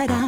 out,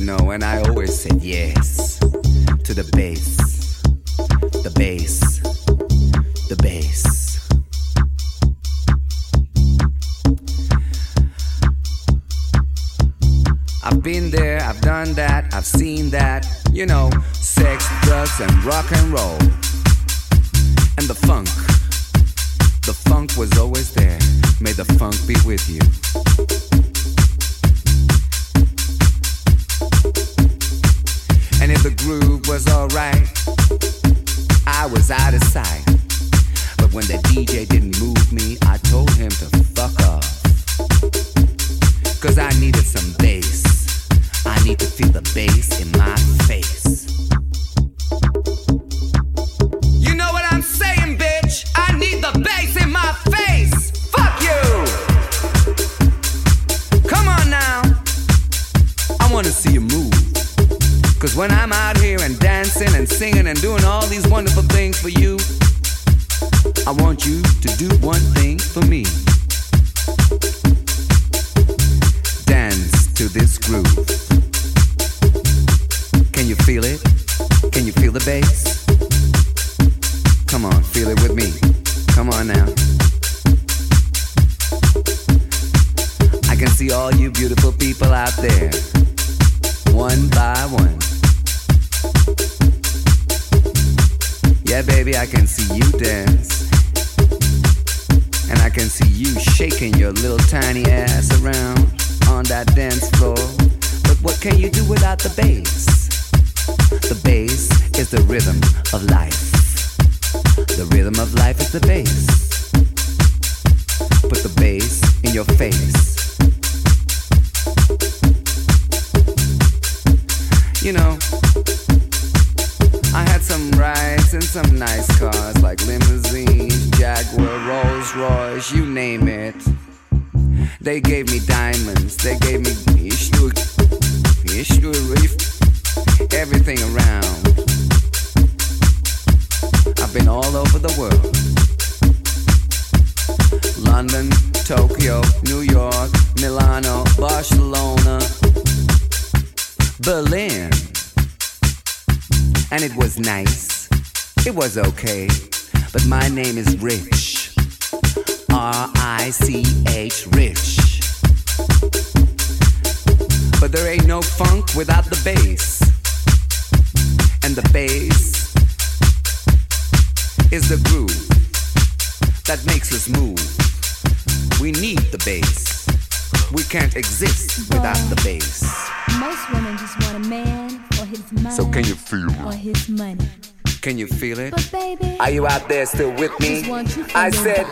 no, and I always said yes to the bass, the bass, the bass. I've been there, I've done that, I've seen that, you know, sex, drugs, and rock and roll. I said,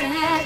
have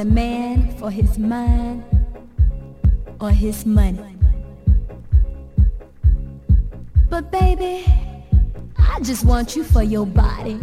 a man for his mind or his money. But baby, I just want you for your body.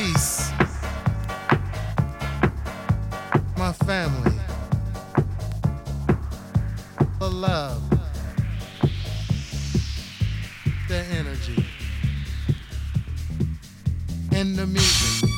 peace, my family, the love, the energy, and the music.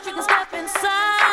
Can step inside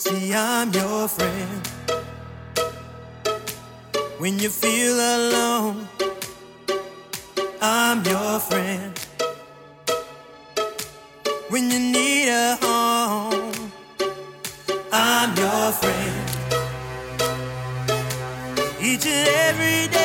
See, I'm your friend. When you feel alone, I'm your friend. When you need a home, I'm your friend. Each and every day.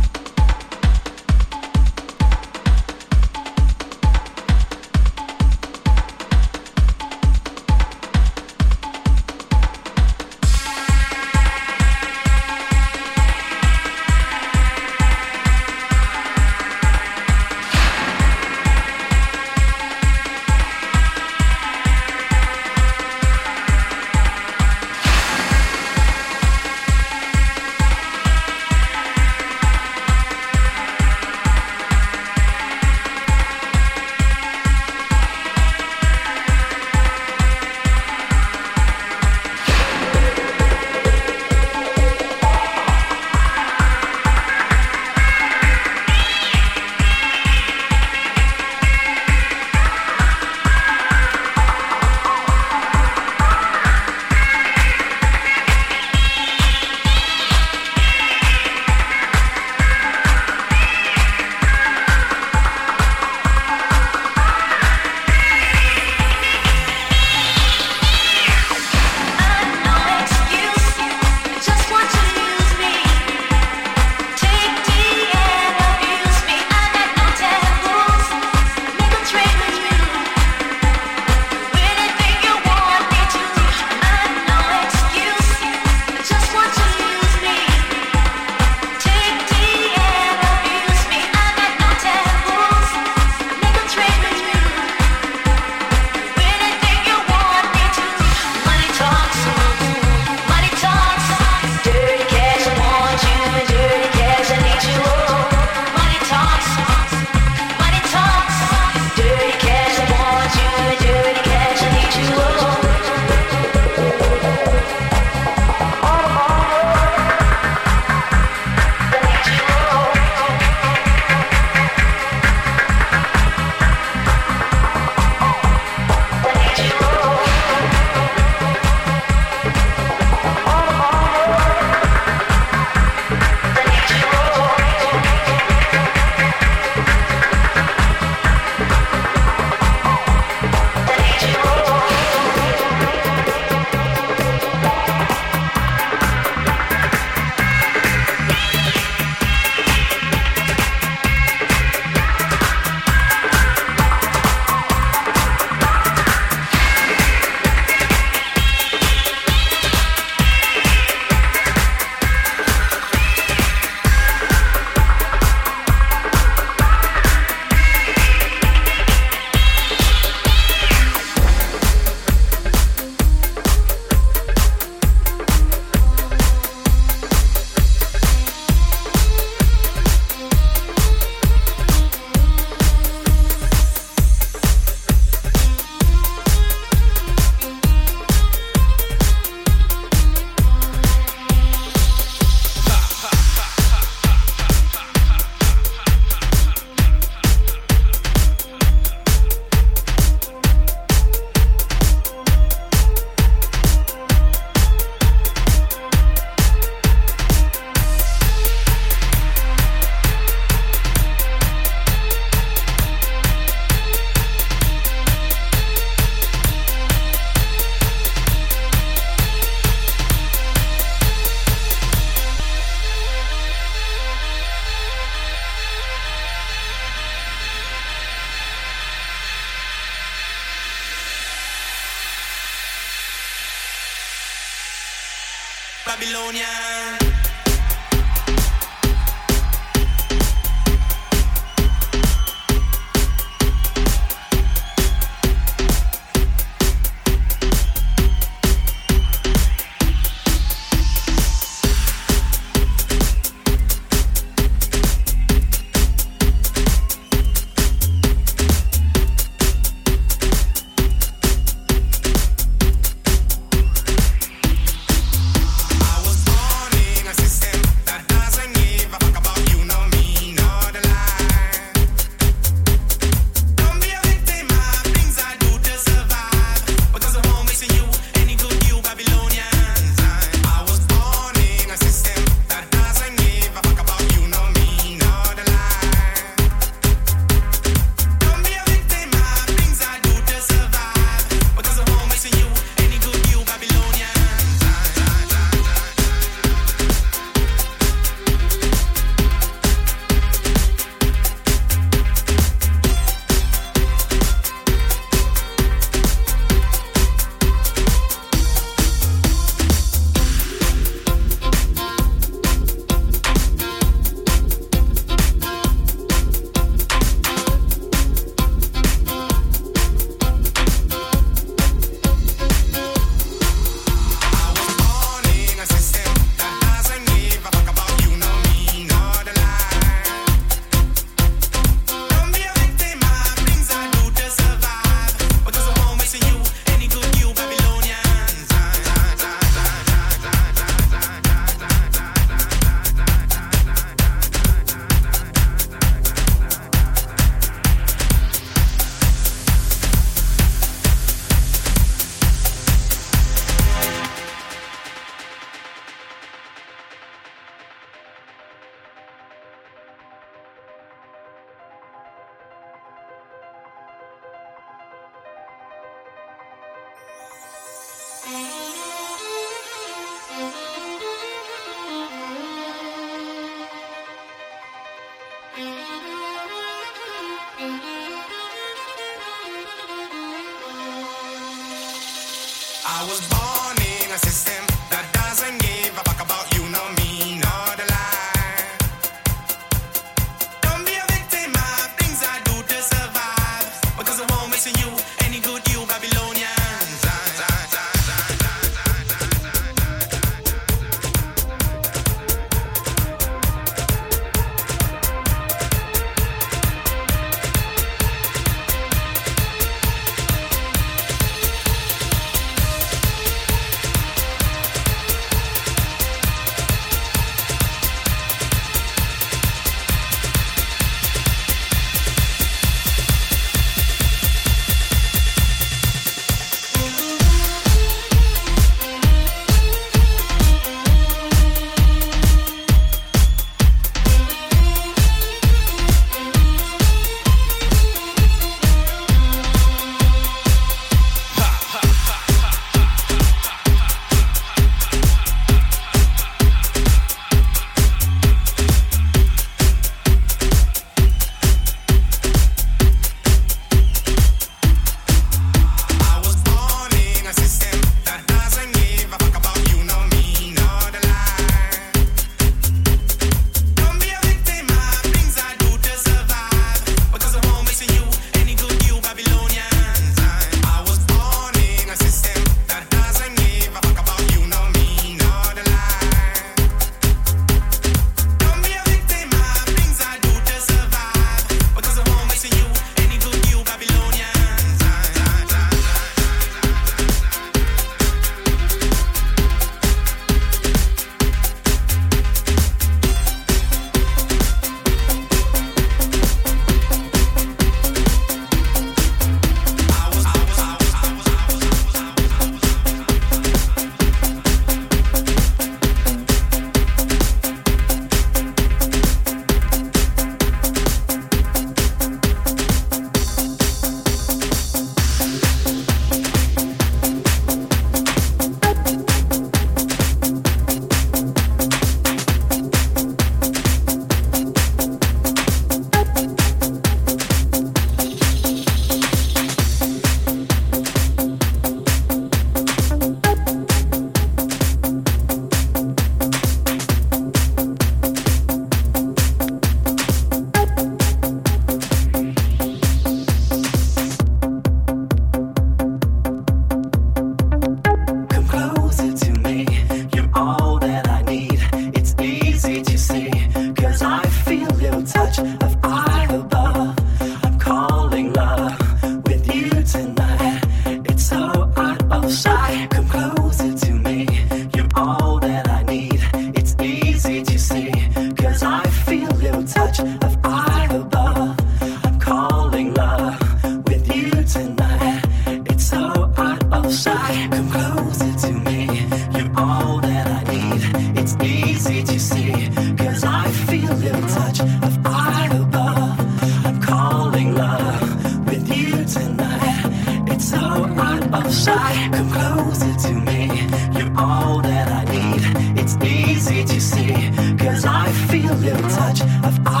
easy to see, cause I feel your touch of